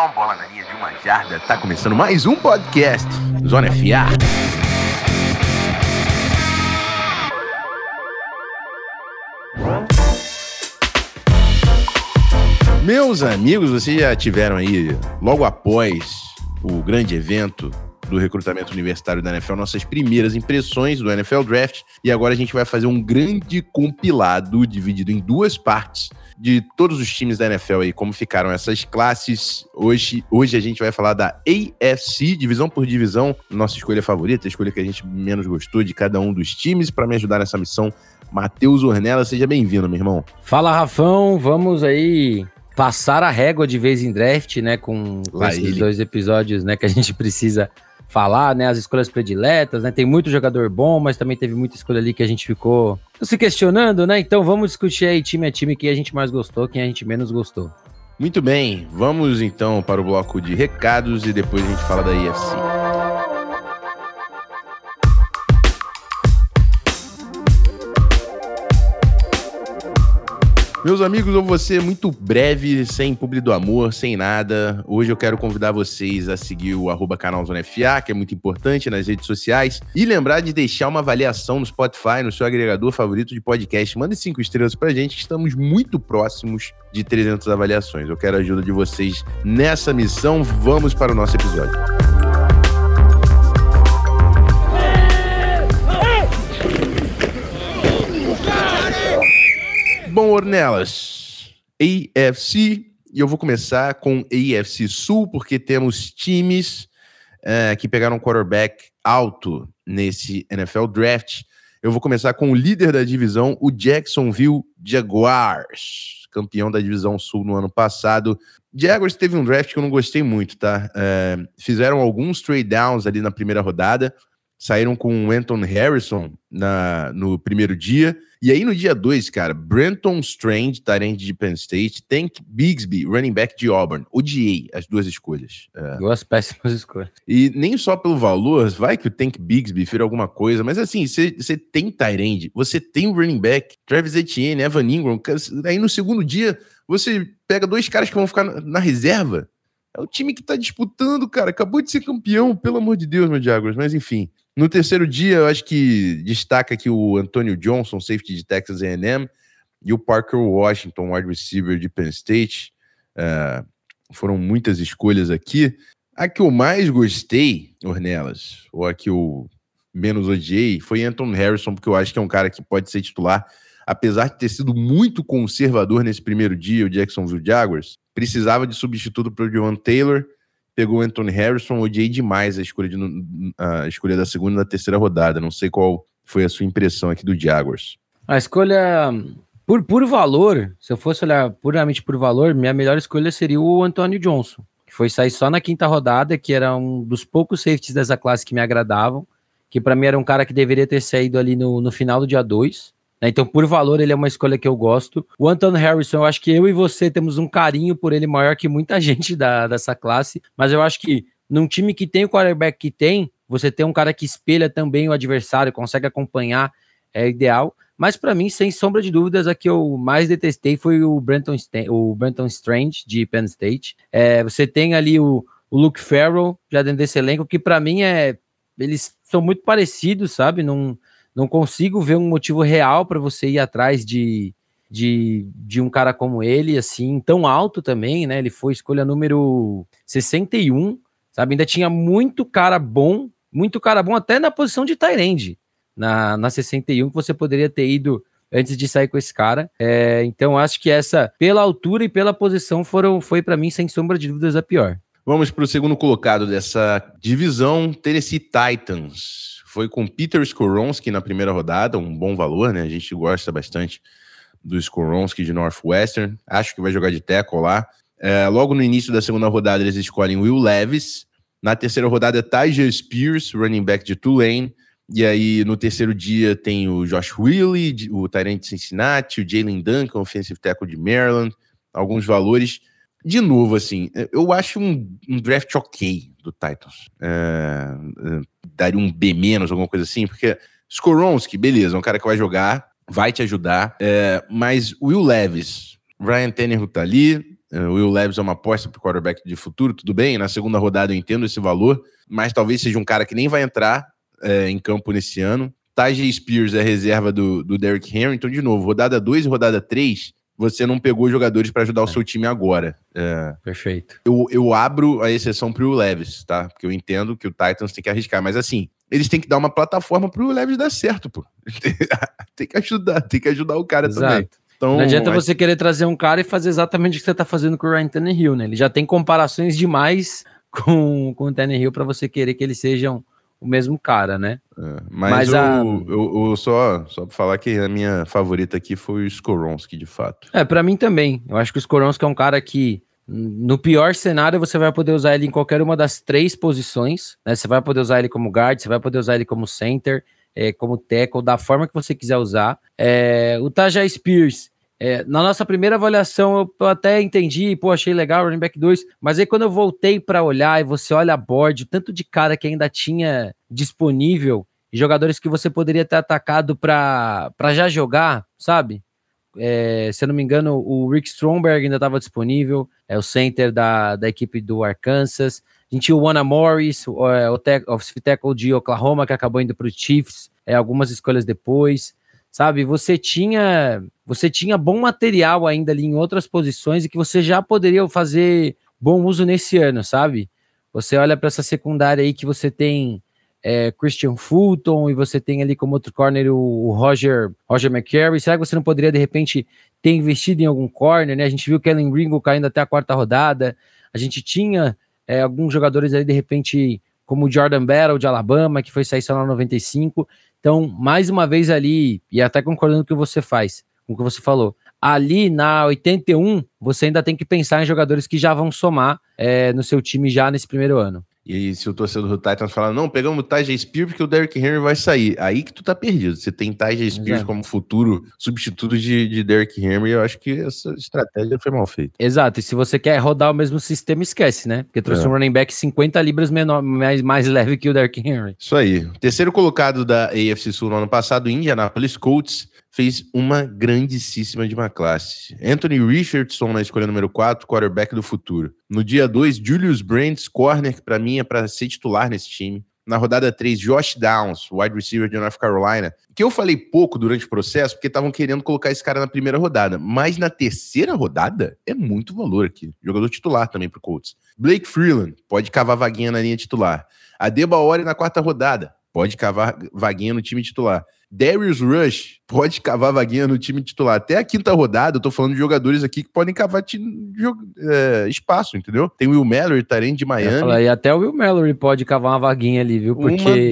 touchdown, bola na linha de uma jarda. Tá começando mais um podcast Zona FA. Meus amigos, vocês já tiveram aí, logo após o grande evento do recrutamento universitário da NFL, nossas primeiras impressões do NFL Draft. E agora a gente vai fazer um grande compilado dividido em duas partes de todos os times da NFL aí, como ficaram essas classes. Hoje, hoje a gente vai falar da AFC, divisão por divisão, nossa escolha favorita, a escolha que a gente menos gostou de cada um dos times. Para me ajudar nessa missão, Matheus Ornella, seja bem-vindo, meu irmão. Fala, Rafão, vamos aí passar a régua de vez em draft, né, com, com esses ele. dois episódios, né, que a gente precisa falar, né, as escolhas prediletas, né? Tem muito jogador bom, mas também teve muita escolha ali que a gente ficou se questionando, né? Então vamos discutir aí time a time quem a gente mais gostou, quem a gente menos gostou. Muito bem, vamos então para o bloco de recados e depois a gente fala da IFC. Meus amigos, eu vou ser muito breve, sem publi do amor, sem nada. Hoje eu quero convidar vocês a seguir o arroba canal Zona FA, que é muito importante nas redes sociais. E lembrar de deixar uma avaliação no Spotify, no seu agregador favorito de podcast. Mande cinco estrelas pra gente, que estamos muito próximos de 300 avaliações. Eu quero a ajuda de vocês nessa missão. Vamos para o nosso episódio. Bom, Ornelas, AFC, e eu vou começar com AFC Sul, porque temos times uh, que pegaram um quarterback alto nesse NFL Draft. Eu vou começar com o líder da divisão, o Jacksonville Jaguars, campeão da divisão Sul no ano passado. Jaguars teve um draft que eu não gostei muito, tá? Uh, fizeram alguns trade downs ali na primeira rodada, saíram com o Anton Harrison na, no primeiro dia. E aí no dia 2, cara, Brenton Strange, Tyrande de Penn State, Tank Bigsby, running back de Auburn. Odiei as duas escolhas. É. Duas péssimas escolhas. E nem só pelo valor, vai que o Tank Bigsby fez alguma coisa, mas assim, você tem Tyrande, você tem o running back, Travis Etienne, Evan Ingram, aí no segundo dia você pega dois caras que vão ficar na, na reserva. É o time que tá disputando, cara. Acabou de ser campeão, pelo amor de Deus, meu Jaguars. Mas enfim, no terceiro dia, eu acho que destaca aqui o Antonio Johnson, safety de Texas A&M, e o Parker Washington, wide receiver de Penn State. Uh, foram muitas escolhas aqui. A que eu mais gostei, Ornelas, ou a que eu menos odiei, foi Anton Harrison, porque eu acho que é um cara que pode ser titular, apesar de ter sido muito conservador nesse primeiro dia, o Jacksonville Jaguars, precisava de substituto para o John Taylor, pegou o Anthony Harrison, odiei demais a escolha, de, a escolha da segunda e da terceira rodada. Não sei qual foi a sua impressão aqui do Jaguars. A escolha, por, por valor, se eu fosse olhar puramente por valor, minha melhor escolha seria o Antonio Johnson, que foi sair só na quinta rodada, que era um dos poucos safeties dessa classe que me agradavam, que para mim era um cara que deveria ter saído ali no, no final do dia 2. Né? Então, por valor, ele é uma escolha que eu gosto. O Anton Harrison, eu acho que eu e você temos um carinho por ele maior que muita gente da, dessa classe, mas eu acho que num time que tem o quarterback que tem, você tem um cara que espelha também o adversário, consegue acompanhar, é ideal. Mas para mim, sem sombra de dúvidas, a que eu mais detestei foi o Brenton, o Brenton Strange, de Penn State. É, você tem ali o, o Luke Farrell, já dentro desse elenco, que para mim é. Eles são muito parecidos, sabe? Não, não consigo ver um motivo real para você ir atrás de, de, de um cara como ele, assim, tão alto também, né? Ele foi escolha número 61, sabe? Ainda tinha muito cara bom, muito cara bom até na posição de Tyrande, na, na 61, que você poderia ter ido antes de sair com esse cara. É, então, acho que essa, pela altura e pela posição, foram, foi para mim, sem sombra de dúvidas, a pior. Vamos para o segundo colocado dessa divisão, Tennessee Titans foi com Peter Skoronski na primeira rodada, um bom valor, né? A gente gosta bastante do Skoronski de Northwestern. Acho que vai jogar de tackle lá. É, logo no início da segunda rodada, eles escolhem Will Levis. Na terceira rodada, Tyger Spears, running back de Tulane. E aí, no terceiro dia, tem o Josh Willie, o Tyrant de Cincinnati, o Jalen Duncan, offensive tackle de Maryland. Alguns valores. De novo, assim, eu acho um, um draft ok do Titans. É, é daria um B menos, alguma coisa assim, porque Skoronski, beleza, é um cara que vai jogar, vai te ajudar, é, mas Will Levis, Ryan Tannehill tá ali, é, o Will Levis é uma aposta para o quarterback de futuro, tudo bem. Na segunda rodada eu entendo esse valor, mas talvez seja um cara que nem vai entrar é, em campo nesse ano. Tajay Spears é reserva do, do Derrick Henry. Então, de novo, rodada 2 e rodada 3, você não pegou jogadores para ajudar o é. seu time agora. É, Perfeito. Eu, eu abro a exceção para o Levis, tá? Porque eu entendo que o Titans tem que arriscar, mas assim, eles têm que dar uma plataforma para o Levis dar certo, pô. tem que ajudar, tem que ajudar o cara Exato. também. Então, não adianta você querer trazer um cara e fazer exatamente o que você está fazendo com o Ryan Tannehill, né? Ele já tem comparações demais com, com o Tannehill para você querer que eles sejam o mesmo cara, né? É, mas, mas eu, a... eu, eu, só, só pra falar que a minha favorita aqui foi o Skoronski, de fato. É, para mim também. Eu acho que o Skoronski é um cara que, no pior cenário, você vai poder usar ele em qualquer uma das três posições. Né? Você vai poder usar ele como guard, você vai poder usar ele como center, é, como tackle, da forma que você quiser usar. É, o Tajay Spears, é, na nossa primeira avaliação, eu até entendi, pô, achei legal, running back 2, mas aí quando eu voltei para olhar e você olha a board, o tanto de cara que ainda tinha disponível, jogadores que você poderia ter atacado para já jogar, sabe? É, se eu não me engano, o Rick Stromberg ainda estava disponível, é o center da, da equipe do Arkansas. A gente tinha o Wanna Morris, o, é, o offensive tackle de Oklahoma, que acabou indo para o Chiefs, é, algumas escolhas depois sabe? Você tinha, você tinha bom material ainda ali em outras posições e que você já poderia fazer bom uso nesse ano, sabe? Você olha para essa secundária aí que você tem é, Christian Fulton e você tem ali como outro corner o, o Roger Roger McCary. Será que você não poderia de repente ter investido em algum corner? Né? A gente viu o Kellen Ringo caindo até a quarta rodada. A gente tinha é, alguns jogadores ali de repente como o Jordan Battle de Alabama que foi sair só na 95. Então, mais uma vez ali, e até concordando com o que você faz, com o que você falou, ali na 81, você ainda tem que pensar em jogadores que já vão somar é, no seu time já nesse primeiro ano. E se o torcedor do Titans falar, não, pegamos o Tajay Spears porque o Derrick Henry vai sair. Aí que tu tá perdido. Você tem Tajay Spears Exato. como futuro substituto de, de Derrick Henry, eu acho que essa estratégia foi mal feita. Exato. E se você quer rodar o mesmo sistema, esquece, né? Porque trouxe é. um running back 50 libras menor, mais, mais leve que o Derrick Henry. Isso aí. Terceiro colocado da AFC Sul no ano passado, Indianapolis Colts fez uma grandíssima de uma classe. Anthony Richardson na escolha número 4, quarterback do futuro. No dia 2, Julius Brands, corner, que para mim é para ser titular nesse time. Na rodada 3, Josh Downs, wide receiver de North Carolina, que eu falei pouco durante o processo, porque estavam querendo colocar esse cara na primeira rodada. Mas na terceira rodada, é muito valor aqui. Jogador titular também pro Colts. Blake Freeland, pode cavar vaguinha na linha titular. Adeba Ori na quarta rodada, pode cavar vaguinha no time titular. Darius Rush pode cavar vaguinha no time titular. Até a quinta rodada, eu tô falando de jogadores aqui que podem cavar é, espaço, entendeu? Tem o Will Mallory, Tarém de Miami. e até o Will Mallory pode cavar uma vaguinha ali, viu? Porque.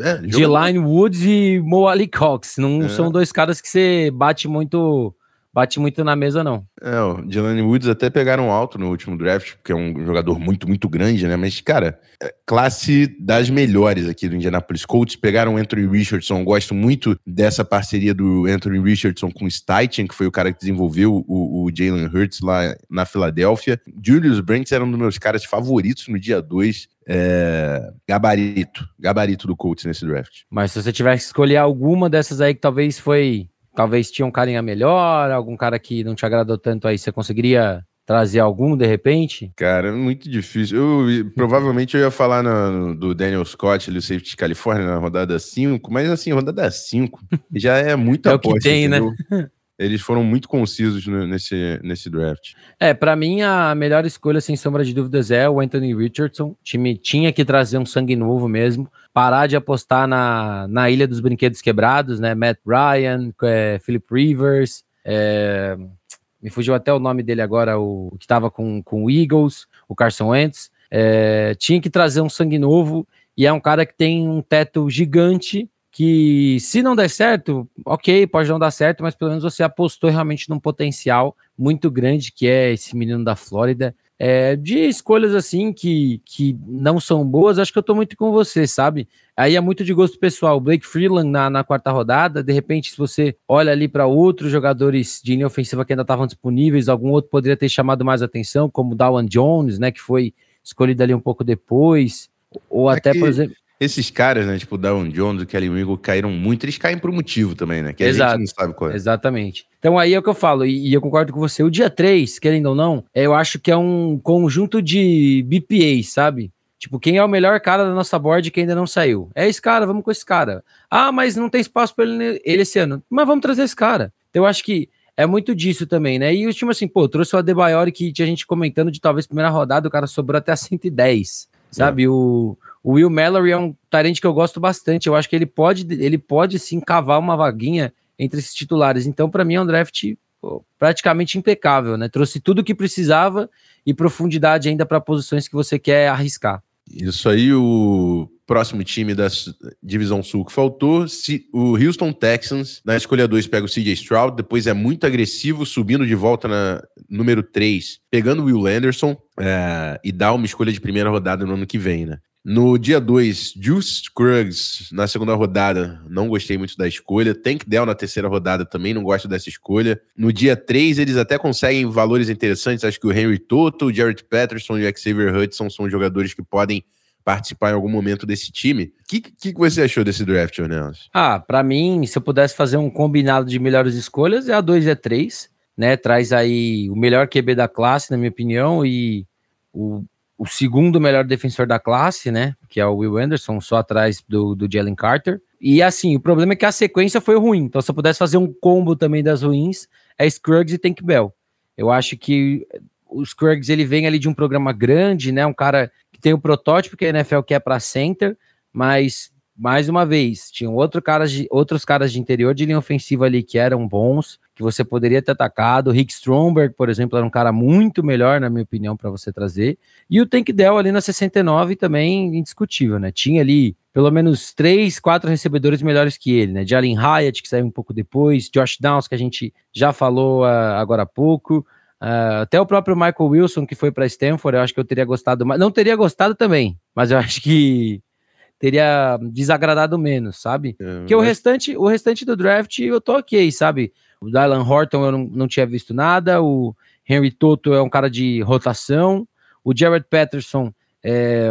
É, de Line Woods e Mo Ali Cox. Não é. são dois caras que você bate muito bate muito na mesa, não. É, o Dylan Woods até pegaram alto no último draft, porque é um jogador muito, muito grande, né? Mas, cara, é classe das melhores aqui do Indianapolis Colts. Pegaram o Anthony Richardson. Gosto muito dessa parceria do Anthony Richardson com o Steichen, que foi o cara que desenvolveu o, o Jalen Hurts lá na Filadélfia. Julius Brandt era um dos meus caras favoritos no dia 2. É, gabarito, gabarito do Colts nesse draft. Mas se você tivesse que escolher alguma dessas aí que talvez foi talvez tinha um carinha melhor, algum cara que não te agradou tanto aí, você conseguiria trazer algum de repente? Cara, é muito difícil. Eu, provavelmente eu ia falar no, do Daniel Scott, ali, o safety de Califórnia, na rodada 5, mas assim, rodada 5 já é muito É o que tem, né? entendeu? né? eles foram muito concisos nesse, nesse draft. É, para mim a melhor escolha, sem sombra de dúvidas, é o Anthony Richardson. O time tinha que trazer um sangue novo mesmo, parar de apostar na, na Ilha dos Brinquedos Quebrados, né? Matt Ryan, é, Philip Rivers, é, me fugiu até o nome dele agora, o, o que estava com, com o Eagles, o Carson Wentz. É, tinha que trazer um sangue novo e é um cara que tem um teto gigante que se não der certo, ok, pode não dar certo, mas pelo menos você apostou realmente num potencial muito grande que é esse menino da Flórida. É, de escolhas assim que, que não são boas, acho que eu tô muito com você, sabe? Aí é muito de gosto pessoal. Blake Freeland na, na quarta rodada, de repente, se você olha ali para outros jogadores de linha ofensiva que ainda estavam disponíveis, algum outro poderia ter chamado mais atenção, como o Dawan Jones, né, que foi escolhido ali um pouco depois, ou é até, por exemplo Esses caras, né, tipo o Down Jones, o Kelly Ringo, caíram muito. Eles caem por um motivo também, né? Que a Exato. gente não sabe qual é. Exatamente. Então aí é o que eu falo, e, e eu concordo com você. O dia 3, querendo ou não, eu acho que é um conjunto de BPAs, sabe? Tipo, quem é o melhor cara da nossa board que ainda não saiu? É esse cara, vamos com esse cara. Ah, mas não tem espaço para ele, ele esse ano. Mas vamos trazer esse cara. Então eu acho que é muito disso também, né? E o time assim, pô, trouxe o Adebayor que tinha gente comentando de talvez primeira rodada, o cara sobrou até a 110, sabe? É. O, o Will Mallory é um talento que eu gosto bastante. Eu acho que ele pode, ele pode sim cavar uma vaguinha entre esses titulares. Então, para mim, é um draft pô, praticamente impecável, né? Trouxe tudo o que precisava e profundidade ainda para posições que você quer arriscar. Isso aí, o próximo time da divisão sul que faltou, o Houston Texans, na escolha 2 pega o CJ Stroud, depois é muito agressivo, subindo de volta na número 3, pegando o Will Anderson é, e dá uma escolha de primeira rodada no ano que vem, né? No dia 2, Juice Scruggs na segunda rodada, não gostei muito da escolha. Tank Dell na terceira rodada, também não gosto dessa escolha. No dia 3, eles até conseguem valores interessantes. Acho que o Henry Toto, o Jared Patterson e o Xavier Hudson são jogadores que podem participar em algum momento desse time. O que, que, você achou desse draft, Ornelas? Ah, para mim, se eu pudesse fazer um combinado de melhores escolhas, é a 2 e a 3, né? Traz aí o melhor QB da classe, na minha opinião, e o o segundo melhor defensor da classe, né? Que é o Will Anderson, só atrás do, do Jalen Carter. E assim, o problema é que a sequência foi ruim. Então, se eu pudesse fazer um combo também das ruins, é Scruggs e Tank Bell. Eu acho que o Scruggs ele vem ali de um programa grande, né? Um cara que tem o protótipo que a NFL quer para center, mas mais uma vez, tinham outro cara de, outros caras de interior de linha ofensiva ali que eram bons, que você poderia ter atacado. O Rick Stromberg, por exemplo, era um cara muito melhor, na minha opinião, para você trazer. E o Tank Dell ali na 69 também indiscutível, né? Tinha ali pelo menos três, quatro recebedores melhores que ele, né? Jalen Hyatt, que saiu um pouco depois, Josh Downs, que a gente já falou uh, agora há pouco. Uh, até o próprio Michael Wilson, que foi para Stanford, eu acho que eu teria gostado mais. Não teria gostado também, mas eu acho que teria desagradado menos, sabe? É, Porque mas... o restante, o restante do draft eu tô ok, sabe? O Dylan Horton eu não, não tinha visto nada, o Henry Toto é um cara de rotação, o Jared Patterson é,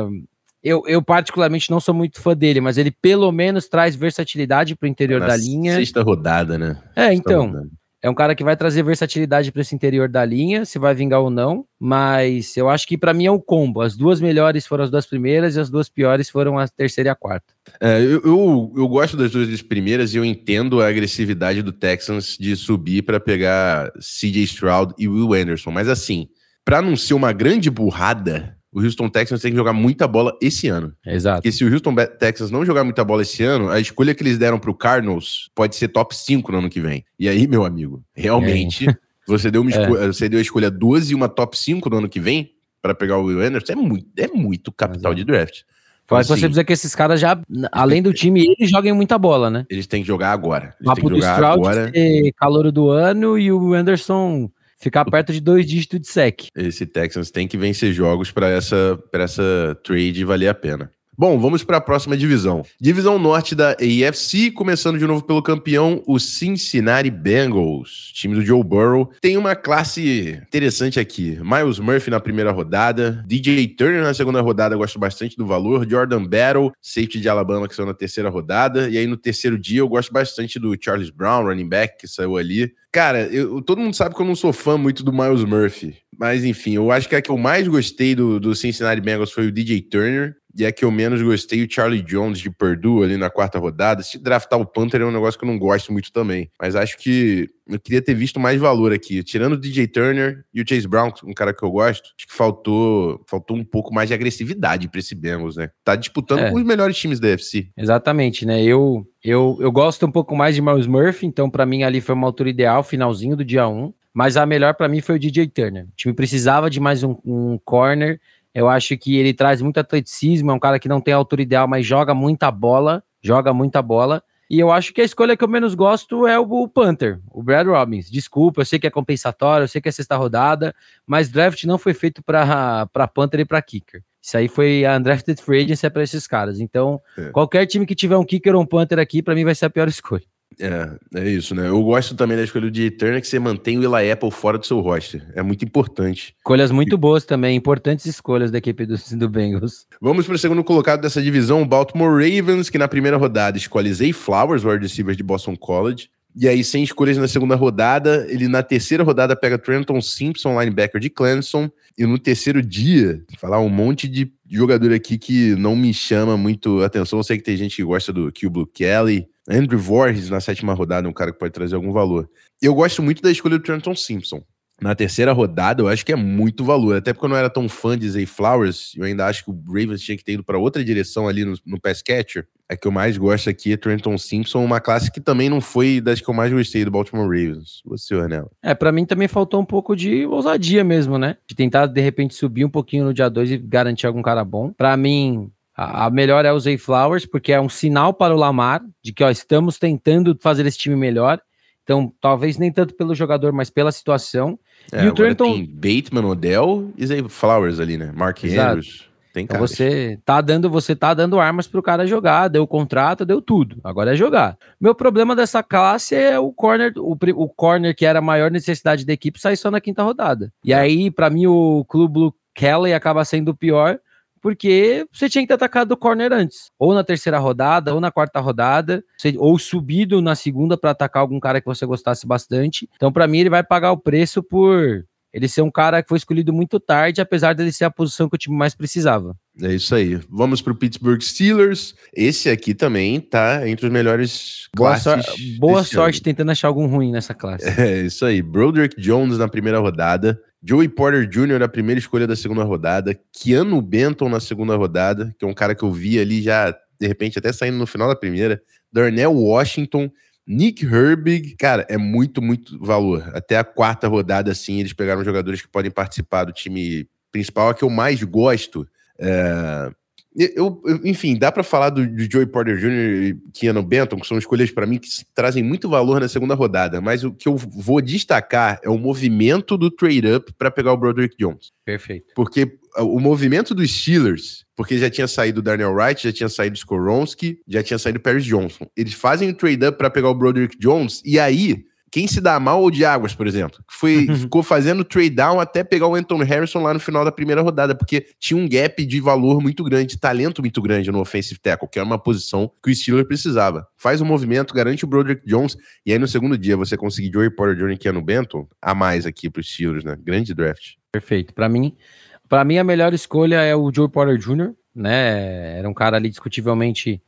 eu, eu, particularmente não sou muito fã dele, mas ele pelo menos traz versatilidade para o interior Na da linha. Sexta rodada, né? É, então. Rodada. É um cara que vai trazer versatilidade para esse interior da linha, se vai vingar ou não. Mas eu acho que para mim é um combo. As duas melhores foram as duas primeiras e as duas piores foram a terceira e a quarta. É, eu, eu, eu, gosto das duas primeiras e eu entendo a agressividade do Texans de subir para pegar CJ Stroud e Will Anderson. Mas assim, para não ser uma grande burrada, o Houston Texans tem que jogar muita bola esse ano. Exato. Porque se o Houston Texans não jogar muita bola esse ano, a escolha que eles deram pro Cardinals pode ser top 5 no ano que vem. E aí, meu amigo, realmente, é. você, deu uma é. você deu a escolha 12 e uma top 5 no ano que vem para pegar o Will Anderson, é muito, é muito capital Exato. de draft. Então, assim, você precisa que esses caras já, além do time, eles joguem muita bola, né? Eles têm que jogar agora. Eles têm que jogar agora. calor do ano e o Anderson ficar perto de dois dígitos de sec. Esse Texans tem que vencer jogos para essa, essa trade valer a pena. Bom, vamos para a próxima divisão. Divisão norte da AFC, começando de novo pelo campeão, o Cincinnati Bengals, time do Joe Burrow. Tem uma classe interessante aqui. Miles Murphy na primeira rodada, DJ Turner na segunda rodada, gosto bastante do valor. Jordan Battle, safety de Alabama, que saiu na terceira rodada. E aí no terceiro dia eu gosto bastante do Charles Brown, running back, que saiu ali. Cara, eu, todo mundo sabe que eu não sou fã muito do Miles Murphy. Mas enfim, eu acho que a que eu mais gostei do, do Cincinnati Bengals foi o DJ Turner. E a que eu menos gostei, o Charlie Jones de Purdue ali na quarta rodada. Se draftar o Panther é um negócio que eu não gosto muito também. Mas acho que eu queria ter visto mais valor aqui. Tirando o DJ Turner e o Chase Brown, um cara que eu gosto, acho que faltou, faltou um pouco mais de agressividade para esse Bengals, né? Tá disputando é. com os melhores times da UFC. Exatamente, né? Eu, eu, eu gosto um pouco mais de Miles Murphy, então para mim ali foi uma altura ideal, finalzinho do dia 1. Mas a melhor para mim foi o DJ Turner. O time precisava de mais um, um corner eu acho que ele traz muito atleticismo, é um cara que não tem a altura ideal, mas joga muita bola, joga muita bola. E eu acho que a escolha que eu menos gosto é o, Panther, o Brad Robbins. Desculpa, eu sei que é compensatório, eu sei que é sexta rodada, mas draft não foi feito para Panther e para kicker. Isso aí foi a undrafted free agency é para esses caras. Então, é. qualquer time que tiver um kicker ou um Panther aqui, para mim vai ser a pior escolha. É, é isso, né? Eu gosto também da escolha de Turner que você mantém o Eli Apple fora do seu roster. É muito importante. Escolhas muito boas também, importantes escolhas da equipe do, do Bengals. Vamos para o segundo colocado dessa divisão, o Baltimore Ravens, que na primeira rodada escolhe Zay Flowers, wide receiver de Boston College. E aí, sem escolhas na segunda rodada, ele na terceira rodada pega Trenton Simpson, linebacker de Clemson. E no terceiro dia, falar um monte de jogador aqui que não me chama muito atenção. Eu sei que tem gente que gosta do Q Blue Kelly. Andrew Voorhees na sétima rodada, um cara que pode trazer algum valor. Eu gosto muito da escolha do Trenton Simpson. Na terceira rodada, eu acho que é muito valor. Até porque eu não era tão fã de Zay Flowers, eu ainda acho que o Ravens tinha que ter ido para outra direção ali no, no pass catcher. É que eu mais gosto aqui é Trenton Simpson, uma classe que também não foi das que eu mais gostei do Baltimore Ravens. Você, Ornella. É, para mim também faltou um pouco de ousadia mesmo, né? De tentar, de repente, subir um pouquinho no dia 2 e garantir algum cara bom. Para mim, a, melhor é o Zay Flowers, porque é um sinal para o Lamar de que ó, estamos tentando fazer esse time melhor. Então, talvez nem tanto pelo jogador, mas pela situação. É, e o Trenton. Tem Bateman, Odell e Zay Flowers ali, né? Mark Exato. Andrews. Tem então você tá dando, você tá dando armas pro cara jogar, deu contrato, deu tudo. Agora é jogar. Meu problema dessa classe é o corner, o, o corner que era a maior necessidade da equipe sai só na quinta rodada. E é. aí, para mim, o Clube Blue Kelly acaba sendo o pior, porque você tinha que ter atacado o corner antes, ou na terceira rodada, ou na quarta rodada, ou subido na segunda para atacar algum cara que você gostasse bastante. Então, para mim, ele vai pagar o preço por ele ser um cara que foi escolhido muito tarde, apesar dele ser a posição que o time mais precisava. É isso aí. Vamos para o Pittsburgh Steelers. Esse aqui também tá entre os melhores boa classes. So boa sorte ano. tentando achar algum ruim nessa classe. É isso aí. Broderick Jones na primeira rodada. Joey Porter Jr. na primeira escolha da segunda rodada. Keanu Benton na segunda rodada, que é um cara que eu vi ali já, de repente, até saindo no final da primeira. Darnell Washington. Nick Herbig, cara, é muito, muito valor. Até a quarta rodada, assim, eles pegaram jogadores que podem participar do time principal. A que eu mais gosto. É... Eu, eu, enfim, dá para falar do, do Joey Porter Jr. e Keanu Benton, que são escolhas para mim que trazem muito valor na segunda rodada, mas o que eu vou destacar é o movimento do trade-up para pegar o Broderick Jones. Perfeito. Porque o movimento dos Steelers, porque já tinha saído o Daniel Wright, já tinha saído o Skoronski, já tinha saído o Paris Johnson. Eles fazem o trade-up para pegar o Broderick Jones, e aí, quem se dá mal ou de águas, por exemplo, foi, ficou fazendo trade down até pegar o Anton Harrison lá no final da primeira rodada, porque tinha um gap de valor muito grande, de talento muito grande no offensive tackle, que era uma posição que o Steelers precisava. Faz um movimento, garante o Broderick Jones, e aí no segundo dia você conseguir Joey Porter Jr. e no Benton, a mais aqui para os Steelers, né? Grande draft. Perfeito. Para mim, para mim, a melhor escolha é o Joe Porter Jr., né? Era um cara ali discutivelmente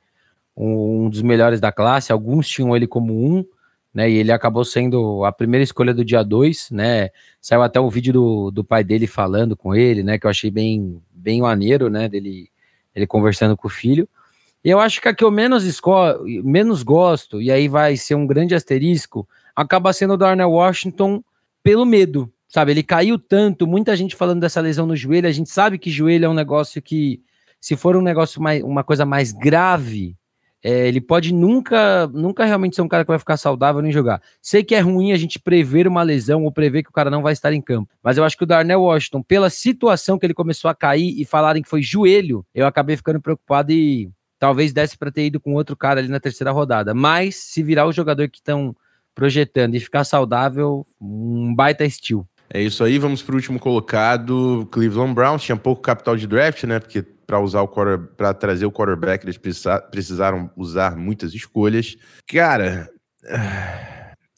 um, um, dos melhores da classe. Alguns tinham ele como um, né? E ele acabou sendo a primeira escolha do dia 2, né? Saiu até um vídeo do, do pai dele falando com ele, né? Que eu achei bem, bem maneiro, né? Dele ele conversando com o filho. E eu acho que a que eu menos, menos gosto, e aí vai ser um grande asterisco, acaba sendo o Darnell Washington pelo medo, Sabe, ele caiu tanto, muita gente falando dessa lesão no joelho, a gente sabe que joelho é um negócio que, se for um negócio mais, uma coisa mais grave, é, ele pode nunca, nunca realmente ser um cara que vai ficar saudável nem jogar. Sei que é ruim a gente prever uma lesão ou prever que o cara não vai estar em campo, mas eu acho que o Darnell Washington, pela situação que ele começou a cair e falarem que foi joelho, eu acabei ficando preocupado e talvez desse para ter ido com outro cara ali na terceira rodada. Mas se virar o jogador que estão projetando e ficar saudável, um baita estilo. É isso aí, vamos para o último colocado, Cleveland Browns. Tinha pouco capital de draft, né? Porque para usar o para trazer o quarterback, eles precisaram usar muitas escolhas. Cara,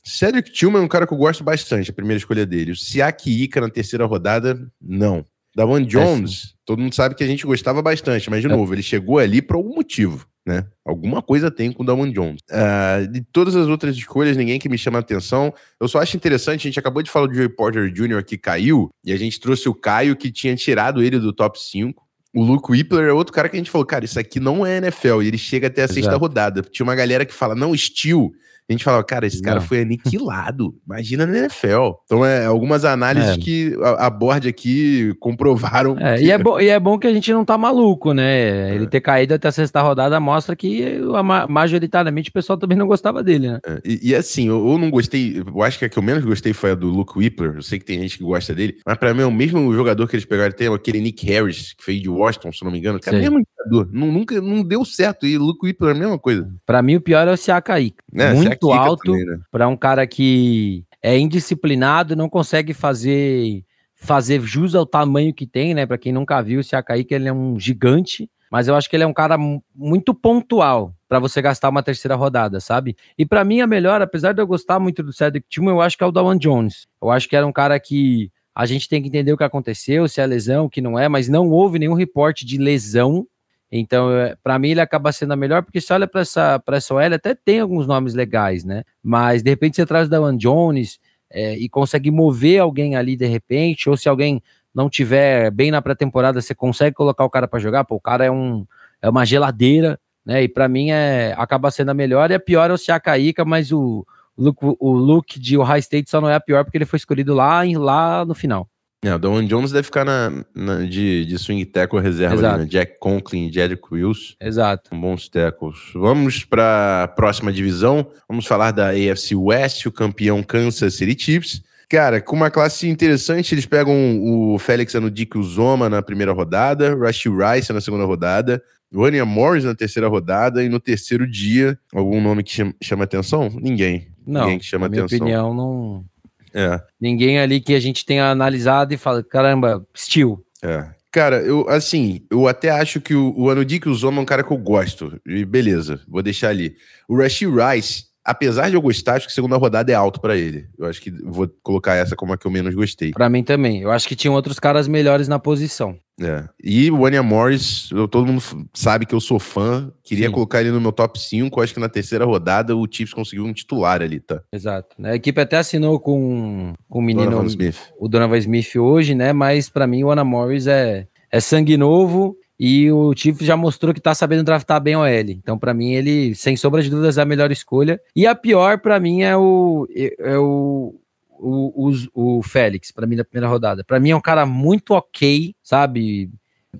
Cedric Tillman é um cara que eu gosto bastante, a primeira escolha dele. O Siaki Ika na terceira rodada, não. Dawan Jones, é todo mundo sabe que a gente gostava bastante, mas de é. novo, ele chegou ali por algum motivo né? Alguma coisa tem com o Jones. Uh, de todas as outras escolhas, ninguém que me chama a atenção. Eu só acho interessante, a gente acabou de falar do Joey Porter Jr. que caiu, e a gente trouxe o Caio que tinha tirado ele do top 5. O Luke Whippler é outro cara que a gente falou, cara, isso aqui não é NFL, e ele chega até a Exato. sexta rodada. Tinha uma galera que fala, não, Steel, a gente falava, cara, esse cara foi aniquilado. Imagina na NFL. Então, é algumas análises é. que a, a board aqui comprovaram. É, que... e, é bom, e é bom que a gente não tá maluco, né? Ele é. ter caído até a sexta rodada mostra que a, majoritariamente o pessoal também não gostava dele, né? É, e, e, assim, eu, eu, não gostei, eu acho que a que eu menos gostei foi a do Luke Whippler. Eu sei que tem gente que gosta dele, mas pra mim é o mesmo jogador que eles pegaram. Tem aquele Nick Harris, que veio de Washington, se não me engano. Cara, mesmo Não, nunca não deu certo. E Luke Whippler é a mesma coisa. Para mim, o pior é o Siakaí. É, Muito alto né? para um cara que é indisciplinado, não consegue fazer fazer jus ao tamanho que tem, né? Para quem nunca viu, o Siakaí, que ele é um gigante, mas eu acho que ele é um cara muito pontual para você gastar uma terceira rodada, sabe? E para mim a melhor, apesar de eu gostar muito do Cedric Tillman, eu acho que é o Dawan Jones. Eu acho que era um cara que a gente tem que entender o que aconteceu, se é lesão, o que não é, mas não houve nenhum reporte de lesão. Então, é, para mim, ele acaba sendo a melhor, porque se olha para essa, essa OL, até tem alguns nomes legais, né? Mas de repente você traz o Dawan Jones, é, e consegue mover alguém ali de repente, ou se alguém não tiver bem na pré-temporada, você consegue colocar o cara para jogar, pô, o cara é, um, é uma geladeira, né? E para mim é acaba sendo a melhor e a pior é o Siakaíka, mas o, o, o look de Ohio State só não é a pior porque ele foi escolhido lá, lá no final. É, o Don Jones deve ficar na, na de, de swing tackle reserva, ali, né? Jack Conklin e Jedrick Wills. Exato. Bons tackles. Vamos para a próxima divisão. Vamos falar da AFC West, o campeão Kansas City Chiefs. Cara, com uma classe interessante, eles pegam o Félix Anudik Zoma na primeira rodada, Rashi Rice na segunda rodada, Vania Morris na terceira rodada e no terceiro dia, algum nome que chama, chama atenção? Ninguém. Não, Ninguém que chama na atenção. minha opinião, não, é. Ninguém ali que a gente tenha analisado e fala, caramba, Steel. É. Cara, eu, assim, eu até acho que o, o Anudik Uzoma é um cara que eu gosto. E beleza, vou deixar ali. O Rashi Rice, apesar de eu gostar, acho que a segunda rodada é alto para ele. Eu acho que vou colocar essa como a que eu menos gostei. Para mim também. Eu acho que tinham outros caras melhores na posição. É. E o Anya Morris, eu, todo mundo sabe que eu sou fã. Queria Sim. colocar ele no meu top 5. Acho que na terceira rodada o Chiefs conseguiu um titular ali, tá? Exato. A equipe até assinou com, com o menino Donovan Smith. o Donovan Smith hoje, né? Mas para mim o Anya Morris é, é sangue novo. E o Chiefs já mostrou que tá sabendo draftar bem o L. Então, para mim, ele, sem sombra de dúvidas, é a melhor escolha. E a pior, para mim, é o, é, é o, o, o, o Félix, para mim, na primeira rodada. Para mim, é um cara muito ok, sabe?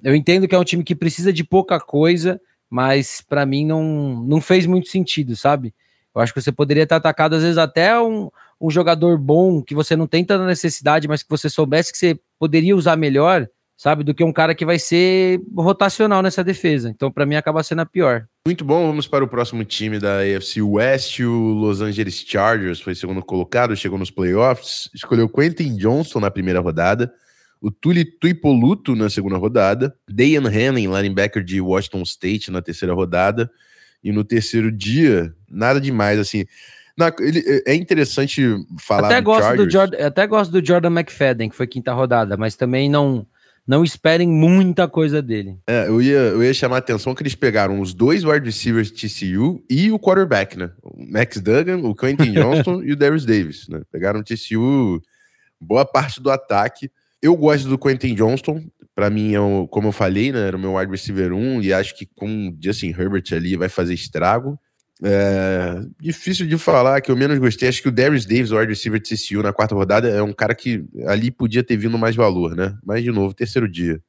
Eu entendo que é um time que precisa de pouca coisa, mas para mim não, não fez muito sentido, sabe? Eu acho que você poderia ter atacado, às vezes, até um, um jogador bom, que você não tem tanta necessidade, mas que você soubesse que você poderia usar melhor sabe? Do que um cara que vai ser rotacional nessa defesa. Então, para mim, acaba sendo a pior. Muito bom, vamos para o próximo time da AFC West. O Los Angeles Chargers foi segundo colocado, chegou nos playoffs, escolheu Quentin Johnson na primeira rodada, o Tuli Tuipoluto na segunda rodada, Dayan Henning, linebacker de Washington State, na terceira rodada, e no terceiro dia, nada demais, assim. Na, ele, é interessante falar até gosto Chargers. do Jordan, Até gosto do Jordan McFadden, que foi quinta rodada, mas também não não esperem muita coisa dele. É, eu ia, eu ia chamar a atenção que eles pegaram os dois wide receivers TCU e o quarterback, né? O Max Duggan, o Quentin Johnston e o Darius Davis, né? Pegaram o TCU boa parte do ataque. Eu gosto do Quentin Johnston, para mim, é um, como eu falei, né, era o meu wide receiver 1 e acho que com Justin Herbert ali vai fazer estrago. É, difícil de falar, que eu menos gostei. Acho que o Darius Davis, o wide receiver de TCU na quarta rodada, é um cara que ali podia ter vindo mais valor, né? Mas, de novo, terceiro dia.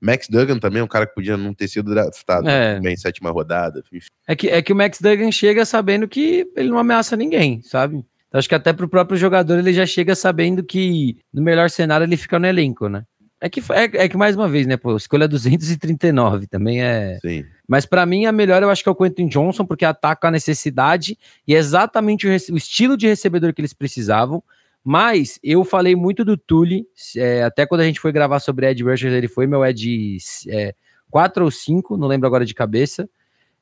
Max Duggan também é um cara que podia não ter sido draftado é. em sétima rodada. É que, é que o Max Duggan chega sabendo que ele não ameaça ninguém, sabe? Então, acho que até pro próprio jogador ele já chega sabendo que no melhor cenário ele fica no elenco, né? É que, é, é que mais uma vez, né, pô, escolha 239 também é. Sim. Mas para mim a melhor eu acho que é o Quentin Johnson, porque ataca a necessidade e é exatamente o, o estilo de recebedor que eles precisavam. Mas eu falei muito do Tully, é, até quando a gente foi gravar sobre Ed Rushers, ele foi meu Ed é, 4 ou 5, não lembro agora de cabeça.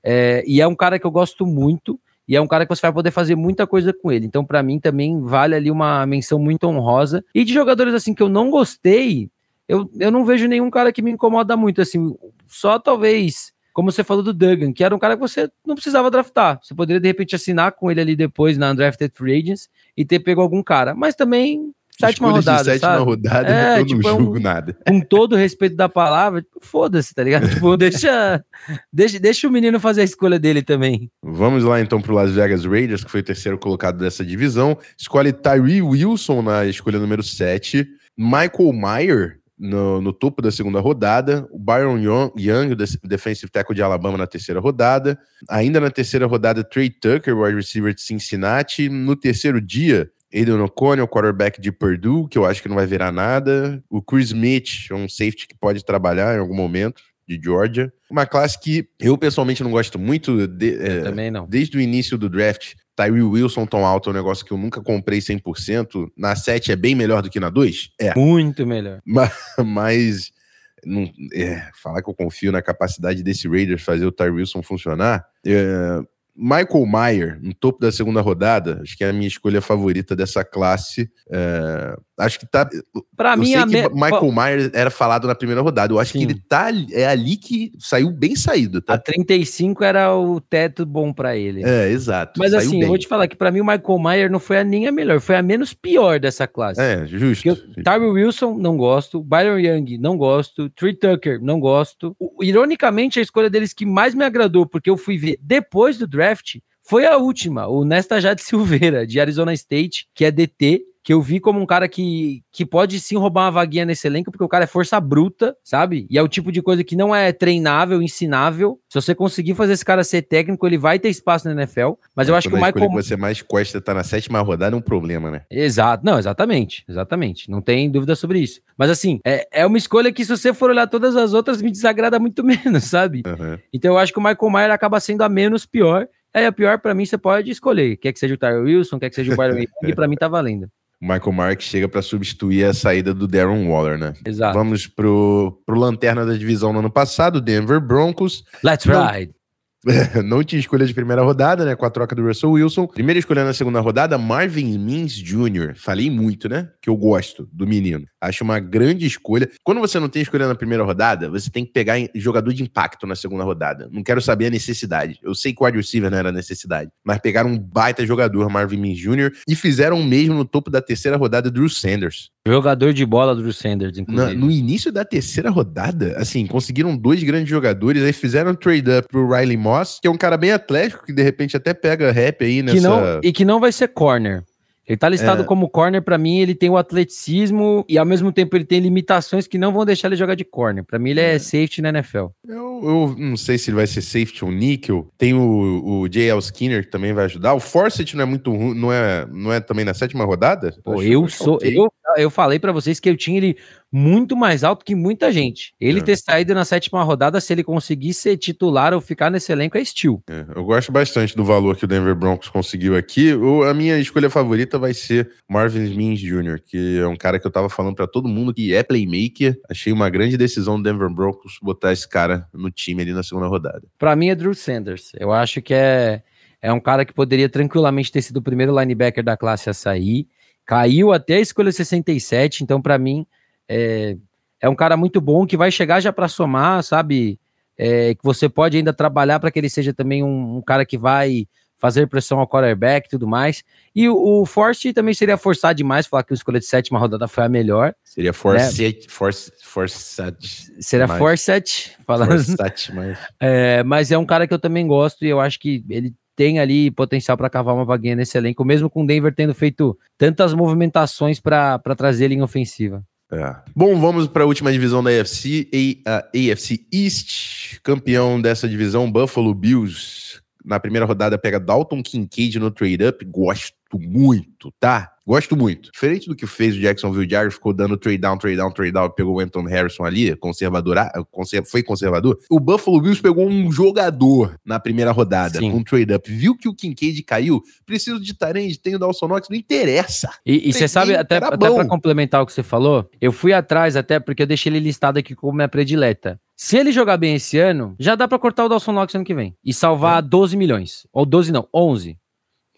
É, e é um cara que eu gosto muito, e é um cara que você vai poder fazer muita coisa com ele. Então, para mim, também vale ali uma menção muito honrosa. E de jogadores assim que eu não gostei, eu, eu não vejo nenhum cara que me incomoda muito, assim, só talvez, como você falou do Duggan, que era um cara que você não precisava draftar, você poderia de repente assinar com ele ali depois na Undrafted Free Agents e ter pego algum cara, mas também sétima rodada, sétima sabe? rodada, é, eu tipo, não julgo é um, nada. Com todo o respeito da palavra, tipo, foda-se, tá ligado? Tipo, deixa, deixa, deixa o menino fazer a escolha dele também. Vamos lá então pro Las Vegas Raiders, que foi o terceiro colocado dessa divisão. Escolhe Tyree Wilson na escolha número 7. Michael Meyer no, no, topo da segunda rodada, o Byron Young, Young, defensive tackle de Alabama na terceira rodada, ainda na terceira rodada, Trey Tucker, wide receiver de Cincinnati, no terceiro dia, Aiden O'Connell, quarterback de Purdue, que eu acho que não vai virar nada, o Chris Smith, um safety que pode trabalhar em algum momento, de Georgia. Uma classe que eu pessoalmente não gosto muito. De, é, também não. Desde o início do draft, Tyree Wilson tão alto é um negócio que eu nunca comprei 100%. Na 7 é bem melhor do que na 2? É. Muito melhor. Mas, mas não, é, falar que eu confio na capacidade desse Raiders fazer o Tyree Wilson funcionar. É, Michael Mayer, no topo da segunda rodada, acho que é a minha escolha favorita dessa classe. É, acho que tá. Para mim, a me... Michael Mayer era falado na primeira rodada. Eu acho Sim. que ele tá. É ali que saiu bem saído. Tá? A 35 era o teto bom para ele. É, exato. Mas assim, bem. eu vou te falar que para mim o Michael Mayer não foi a nem a melhor, foi a menos pior dessa classe. É, justo. Tyree Wilson, não gosto. Byron Young, não gosto. Tree Tucker, não gosto. O, ironicamente, a escolha deles que mais me agradou, porque eu fui ver depois do draft, foi a última, o Nesta Jade Silveira, de Arizona State, que é DT, que eu vi como um cara que, que pode sim roubar uma vaguinha nesse elenco, porque o cara é força bruta, sabe? E é o tipo de coisa que não é treinável, ensinável. Se você conseguir fazer esse cara ser técnico, ele vai ter espaço na NFL. Mas eu acho que o Michael. Que você mais costa tá na sétima rodada é um problema, né? Exato, não, exatamente, exatamente. Não tem dúvida sobre isso. Mas assim, é, é uma escolha que, se você for olhar todas as outras, me desagrada muito menos, sabe? Uhum. Então eu acho que o Michael Mayer acaba sendo a menos pior. É, a pior para mim você pode escolher. Quer que seja o Tyler Wilson, quer que seja o Byron Young, para mim tá valendo. Michael Mark chega para substituir a saída do Darren Waller, né? Exato. Vamos pro, pro lanterna da divisão no ano passado, Denver Broncos. Let's ride! não tinha escolha de primeira rodada, né? Com a troca do Russell Wilson. Primeira escolha na segunda rodada, Marvin Mims Jr. Falei muito, né? Que eu gosto do menino. Acho uma grande escolha. Quando você não tem escolha na primeira rodada, você tem que pegar jogador de impacto na segunda rodada. Não quero saber a necessidade. Eu sei que o wide receiver não era necessidade, mas pegaram um baita jogador, Marvin Mims Jr., e fizeram o mesmo no topo da terceira rodada, Drew Sanders. Jogador de bola do Sanders, inclusive. no início da terceira rodada, assim, conseguiram dois grandes jogadores, aí fizeram um trade-up pro Riley Moss, que é um cara bem atlético, que de repente até pega rap aí nessa... Que não, e que não vai ser corner. Ele tá listado é. como corner, para mim ele tem o atleticismo e ao mesmo tempo ele tem limitações que não vão deixar ele jogar de corner. Para mim ele é, é, safety na NFL. Eu, eu, não sei se ele vai ser safety ou nickel. Tem o, o J.L. Skinner que também vai ajudar. O Forsyth não é muito ruim, não é, não é também na sétima rodada? Pô, eu sou, okay. eu, eu falei para vocês que eu tinha ele muito mais alto que muita gente. Ele é. ter saído na sétima rodada, se ele conseguir ser titular ou ficar nesse elenco, é steel. É, eu gosto bastante do valor que o Denver Broncos conseguiu aqui. O, a minha escolha favorita vai ser Marvin Mims Jr., que é um cara que eu tava falando para todo mundo que é playmaker. Achei uma grande decisão do Denver Broncos botar esse cara no time ali na segunda rodada. Para mim é Drew Sanders. Eu acho que é, é um cara que poderia tranquilamente ter sido o primeiro linebacker da classe a sair. Caiu até a escolha 67, então para mim é, é um cara muito bom que vai chegar já para somar, sabe? É, que você pode ainda trabalhar para que ele seja também um, um, cara que vai fazer pressão ao quarterback e tudo mais. E o, o Force também seria forçar demais, falar que a escolha de sétima rodada foi a melhor. Seria force, né? force, forçat. Seria forçat, falando. Forçat, mas... É, mas é um cara que eu também gosto e eu acho que ele tem ali potencial para cavar uma vaguinha nesse elenco, mesmo com o Denver tendo feito tantas movimentações para trazer ele em ofensiva. É. Bom, vamos para a última divisão da AFC, a AFC East. Campeão dessa divisão, Buffalo Bills. Na primeira rodada pega Dalton Kincaid no trade-up. Gosto muito, tá? Gosto muito. Diferente do que fez o Jacksonville Jaguars, ficou dando trade down, trade down, trade down, pegou o Anton Harrison ali, conservador, foi conservador. O Buffalo Bills pegou um jogador na primeira rodada, Sim. com um trade up. Viu que o Kincaid caiu, preciso de Tarend, tem o Dawson Knox, não interessa. E, você sabe, até, até para complementar o que você falou, eu fui atrás até porque eu deixei ele listado aqui como minha predileta. Se ele jogar bem esse ano, já dá para cortar o Dawson Knox ano que vem e salvar é. 12 milhões. Ou 12 não, 11.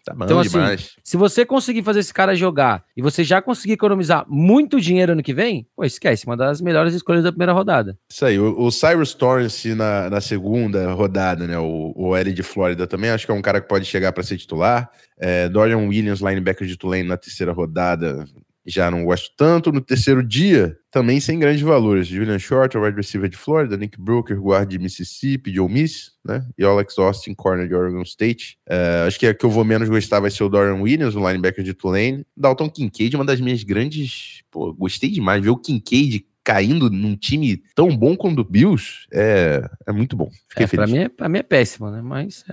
Tá bom então, assim, demais. se você conseguir fazer esse cara jogar e você já conseguir economizar muito dinheiro ano que vem, pô, esquece, uma das melhores escolhas da primeira rodada. Isso aí, o, o Cyrus Torrance na, na segunda rodada, né, o, o L de Flórida também, acho que é um cara que pode chegar para ser titular. É, Dorian Williams, linebacker de Tulane na terceira rodada, já não gosto tanto. No terceiro dia, também sem grandes valores. Julian Short, o wide receiver de Florida, Nick Brooker, guarda de Mississippi, de Ole Miss, né? E Alex Austin, corner de Oregon State. Uh, acho que a que eu vou menos gostar vai ser o Dorian Williams, o linebacker de Tulane. Dalton Kincaid, uma das minhas grandes... Pô, gostei demais. Ver o Kincaid caindo num time tão bom quanto o Bills é, é muito bom. Fiquei é, feliz. Pra mim, é, pra mim é péssimo, né? Mas...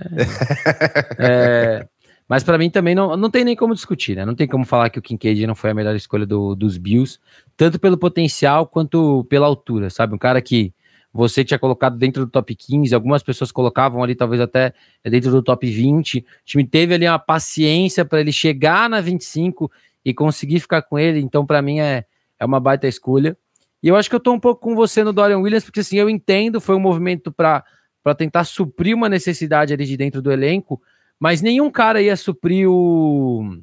é, é mas para mim também não, não tem nem como discutir, né? Não tem como falar que o Kincaid não foi a melhor escolha do, dos Bills, tanto pelo potencial quanto pela altura, sabe? Um cara que você tinha colocado dentro do top 15, algumas pessoas colocavam ali talvez até dentro do top 20. O time teve ali uma paciência para ele chegar na 25 e conseguir ficar com ele, então para mim é, é uma baita escolha. E eu acho que eu tô um pouco com você no Dorian Williams, porque assim, eu entendo, foi um movimento para tentar suprir uma necessidade ali de dentro do elenco, mas nenhum cara ia suprir o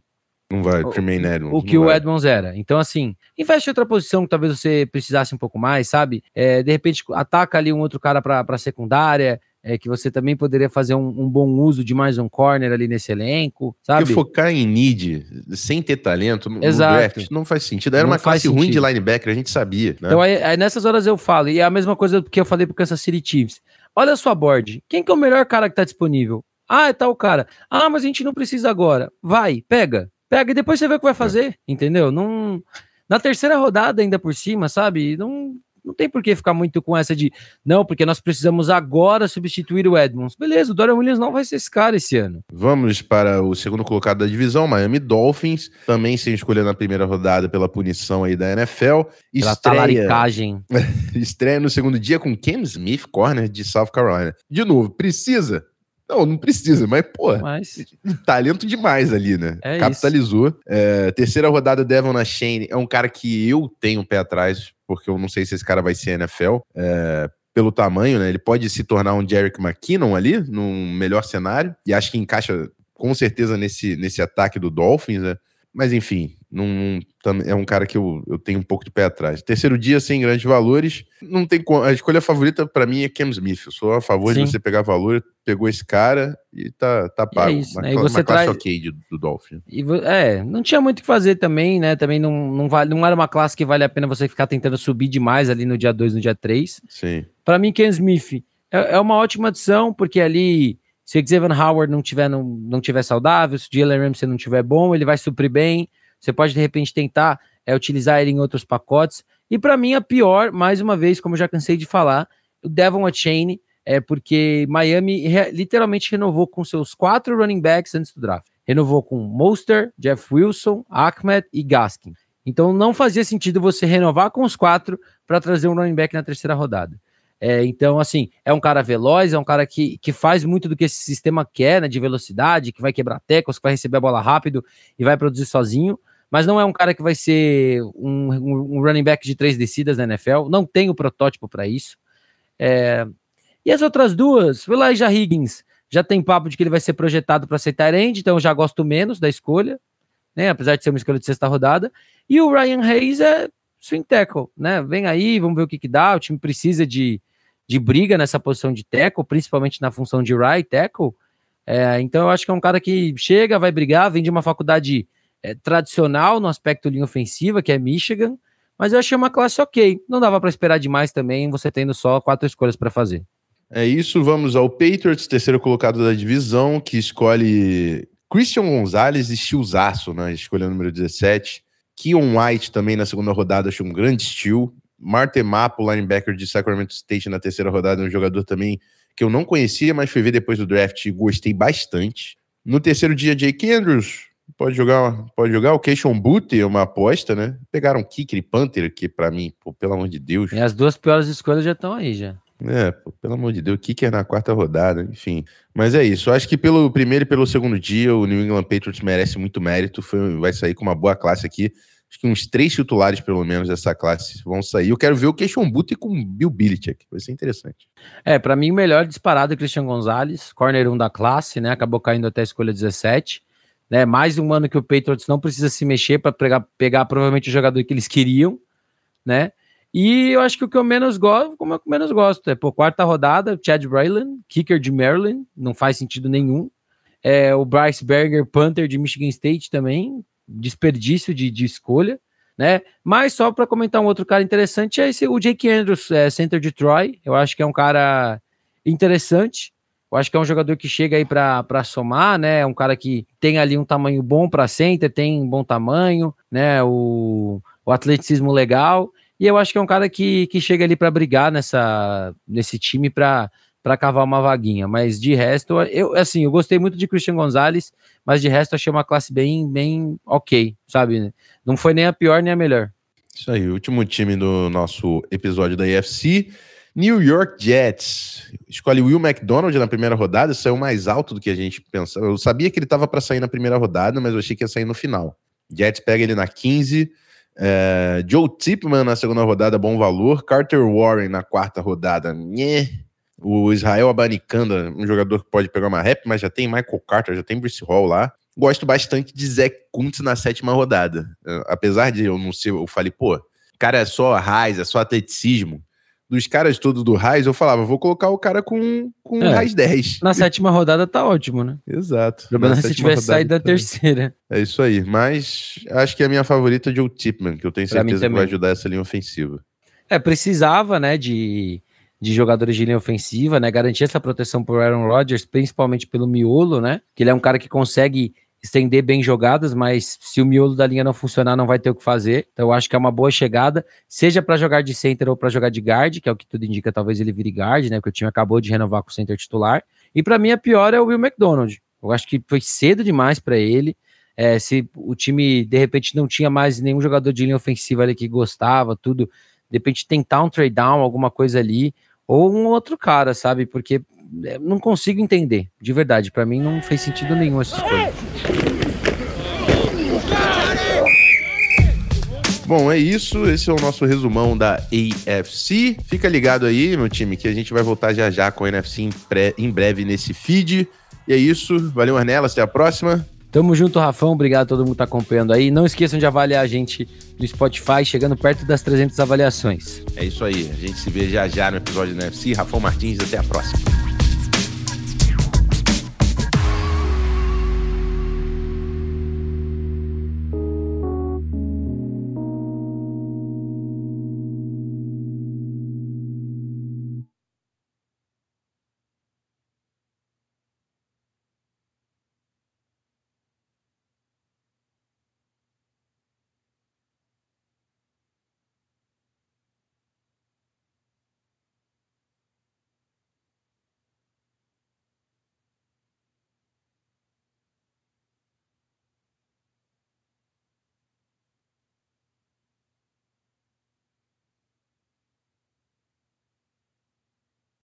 não vai, Tremaine Edmonds. O que o vai. Edmonds era. Então, assim, investe em outra posição que talvez você precisasse um pouco mais, sabe? É, de repente, ataca ali um outro cara para secundária. É, que você também poderia fazer um, um, bom uso de mais um corner ali nesse elenco, sabe? Porque focar em need, sem ter talento, no, Exato. draft, não faz sentido. Era não uma classe ruim de linebacker, a gente sabia. Né? Então, aí, aí, nessas horas eu falo, e é a mesma coisa que eu falei pro Kansas City Chiefs. Olha a sua board, quem que é o melhor cara que tá disponível? Ah, é tal cara. Ah, mas a gente não precisa agora. Vai, pega. Pega e depois você vê o que vai fazer, entendeu? Não, na terceira rodada, ainda por cima, sabe? Não, não tem por que ficar muito com essa de não, porque nós precisamos agora substituir o Edmonds. Beleza, o Dorian Williams não vai ser esse cara esse ano. Vamos para o segundo colocado da divisão, Miami Dolphins, também sem escolher na primeira rodada pela punição aí da NFL. Pela talaricagem. estreia no segundo dia com Cam Smith, corner de South Carolina. De novo, precisa? Não, não precisa, mas, pô, mas... talento demais ali, né? É Capitalizou. É, terceira rodada, Devon na Shane é um cara que eu tenho um pé atrás, porque eu não sei se esse cara vai ser NFL. É, pelo tamanho, né? Ele pode se tornar um Jerick McKinnon ali, num melhor cenário, e acho que encaixa com certeza nesse, nesse ataque do Dolphins, né? Mas enfim, não, é um cara que eu, eu tenho um pouco de pé atrás. Terceiro dia, sem grandes valores. Não tem A escolha favorita para mim é Cam Smith. Eu sou a favor Sim. de você pegar valor. Pegou esse cara e tá, tá pago. é isso, né? uma, você uma traz... classe ok do, do Dolphin. E, é, não tinha muito o que fazer também, né? Também não, não, vale, não era uma classe que vale a pena você ficar tentando subir demais ali no dia 2, no dia 3. Sim. Para mim, Cam Smith é, é uma ótima adição, porque ali se o Xavier Howard não tiver, não, não tiver saudável, se o Jalen Ramsey não tiver bom, ele vai suprir bem. Você pode, de repente, tentar é, utilizar ele em outros pacotes. E para mim, a pior, mais uma vez, como eu já cansei de falar, o Devon Chain, é porque Miami re literalmente renovou com seus quatro running backs antes do draft. Renovou com Monster, Jeff Wilson, Ahmed e Gaskin. Então não fazia sentido você renovar com os quatro para trazer um running back na terceira rodada. É, então, assim, é um cara veloz, é um cara que, que faz muito do que esse sistema quer, né, de velocidade, que vai quebrar tecos, que vai receber a bola rápido e vai produzir sozinho, mas não é um cara que vai ser um, um, running back de três descidas na NFL, não tem o protótipo para isso. É, e as outras duas, o Elijah Higgins. Já tem papo de que ele vai ser projetado para ser end, então eu já gosto menos da escolha, né, apesar de ser uma escolha de sexta rodada, e o Ryan Hayes é swing tackle, né, vem aí, vamos ver o que que dá, o time precisa de de briga nessa posição de tackle, principalmente na função de right tackle. É, então eu acho que é um cara que chega, vai brigar, vem de uma faculdade é, tradicional no aspecto linha ofensiva, que é Michigan, mas eu achei uma classe ok. Não dava para esperar demais também, você tendo só quatro escolhas para fazer. É isso, vamos ao Patriots, terceiro colocado da divisão, que escolhe Christian Gonzalez e Chilzaço, né? Escolha número 17. Keon White também na segunda rodada, achei um grande estilo. Martemapo, linebacker de Sacramento State na terceira rodada, um jogador também que eu não conhecia, mas fui ver depois do draft e gostei bastante. No terceiro dia, Jake Andrews, pode jogar, pode jogar. O Keishon Booty é uma aposta, né? Pegaram Kicker e Panther, que para mim, pô, pelo amor de Deus. E as duas piores escolhas já estão aí, já. É, pô, pelo amor de Deus, Kicker na quarta rodada, enfim. Mas é isso. Acho que pelo primeiro e pelo segundo dia, o New England Patriots merece muito mérito. Foi, vai sair com uma boa classe aqui acho que uns três titulares, pelo menos, dessa classe vão sair. Eu quero ver o Christian Butte com Bill Belichick, vai ser interessante. É, para mim, o melhor disparado é Christian Gonzalez, corner 1 da classe, né? Acabou caindo até a escolha 17. Né, mais um ano que o Patriots não precisa se mexer para pegar, pegar provavelmente o jogador que eles queriam, né? E eu acho que o que eu menos gosto, como eu menos gosto, é por quarta rodada, Chad Braylen, kicker de Maryland, não faz sentido nenhum. É, o Bryce Berger, punter de Michigan State também, desperdício de, de escolha, né? Mas só para comentar um outro cara interessante é esse, o Jake Andrews, é, center de Troy. Eu acho que é um cara interessante. Eu acho que é um jogador que chega aí para somar, né? É um cara que tem ali um tamanho bom para center, tem um bom tamanho, né? O, o atleticismo legal. E eu acho que é um cara que, que chega ali para brigar nessa, nesse time para para cavar uma vaguinha. Mas de resto, eu assim, eu gostei muito de Christian Gonzalez, mas de resto achei uma classe bem, bem ok, sabe? Não foi nem a pior nem a melhor. Isso aí, último time do nosso episódio da IFC. New York Jets escolhe Will McDonald na primeira rodada, saiu mais alto do que a gente pensava. Eu sabia que ele estava para sair na primeira rodada, mas eu achei que ia sair no final. Jets pega ele na 15. É, Joe Tipman na segunda rodada, bom valor. Carter Warren na quarta rodada, nhê. O Israel Abanicanda, um jogador que pode pegar uma rap, mas já tem Michael Carter, já tem Bruce Hall lá. Gosto bastante de Zach Kuntz na sétima rodada. É, apesar de eu não ser, eu falei, pô, cara é só raiz, é só atleticismo dos caras todos do Raiz, eu falava, vou colocar o cara com, com é, Raiz 10. Na sétima rodada tá ótimo, né? Exato. O é se tivesse saído da terceira. É isso aí. Mas acho que a minha favorita é Joe Tipman, que eu tenho certeza que vai ajudar essa linha ofensiva. É, precisava, né, de, de jogadores de linha ofensiva, né? Garantir essa proteção pro Aaron Rodgers, principalmente pelo miolo, né? Que ele é um cara que consegue estender bem jogadas, mas se o miolo da linha não funcionar, não vai ter o que fazer. Então, eu acho que é uma boa chegada, seja para jogar de center ou para jogar de guard, que é o que tudo indica, talvez ele vire guard, né? Porque o time acabou de renovar com o center titular. E para mim, a pior é o Will McDonald. Eu acho que foi cedo demais para ele. É, se o time de repente não tinha mais nenhum jogador de linha ofensiva ali que gostava, tudo, de repente tentar um trade down, alguma coisa ali, ou um outro cara, sabe? Porque é, não consigo entender, de verdade. Para mim não fez sentido nenhum essa escolha. Bom, é isso. Esse é o nosso resumão da AFC. Fica ligado aí, meu time, que a gente vai voltar já já com a NFC em, em breve nesse feed. E é isso. Valeu, Arnelas. Até a próxima. Tamo junto, Rafão. Obrigado a todo mundo que tá acompanhando aí. Não esqueçam de avaliar a gente no Spotify, chegando perto das 300 avaliações. É isso aí. A gente se vê já já no episódio do NFC. Rafão Martins, até a próxima.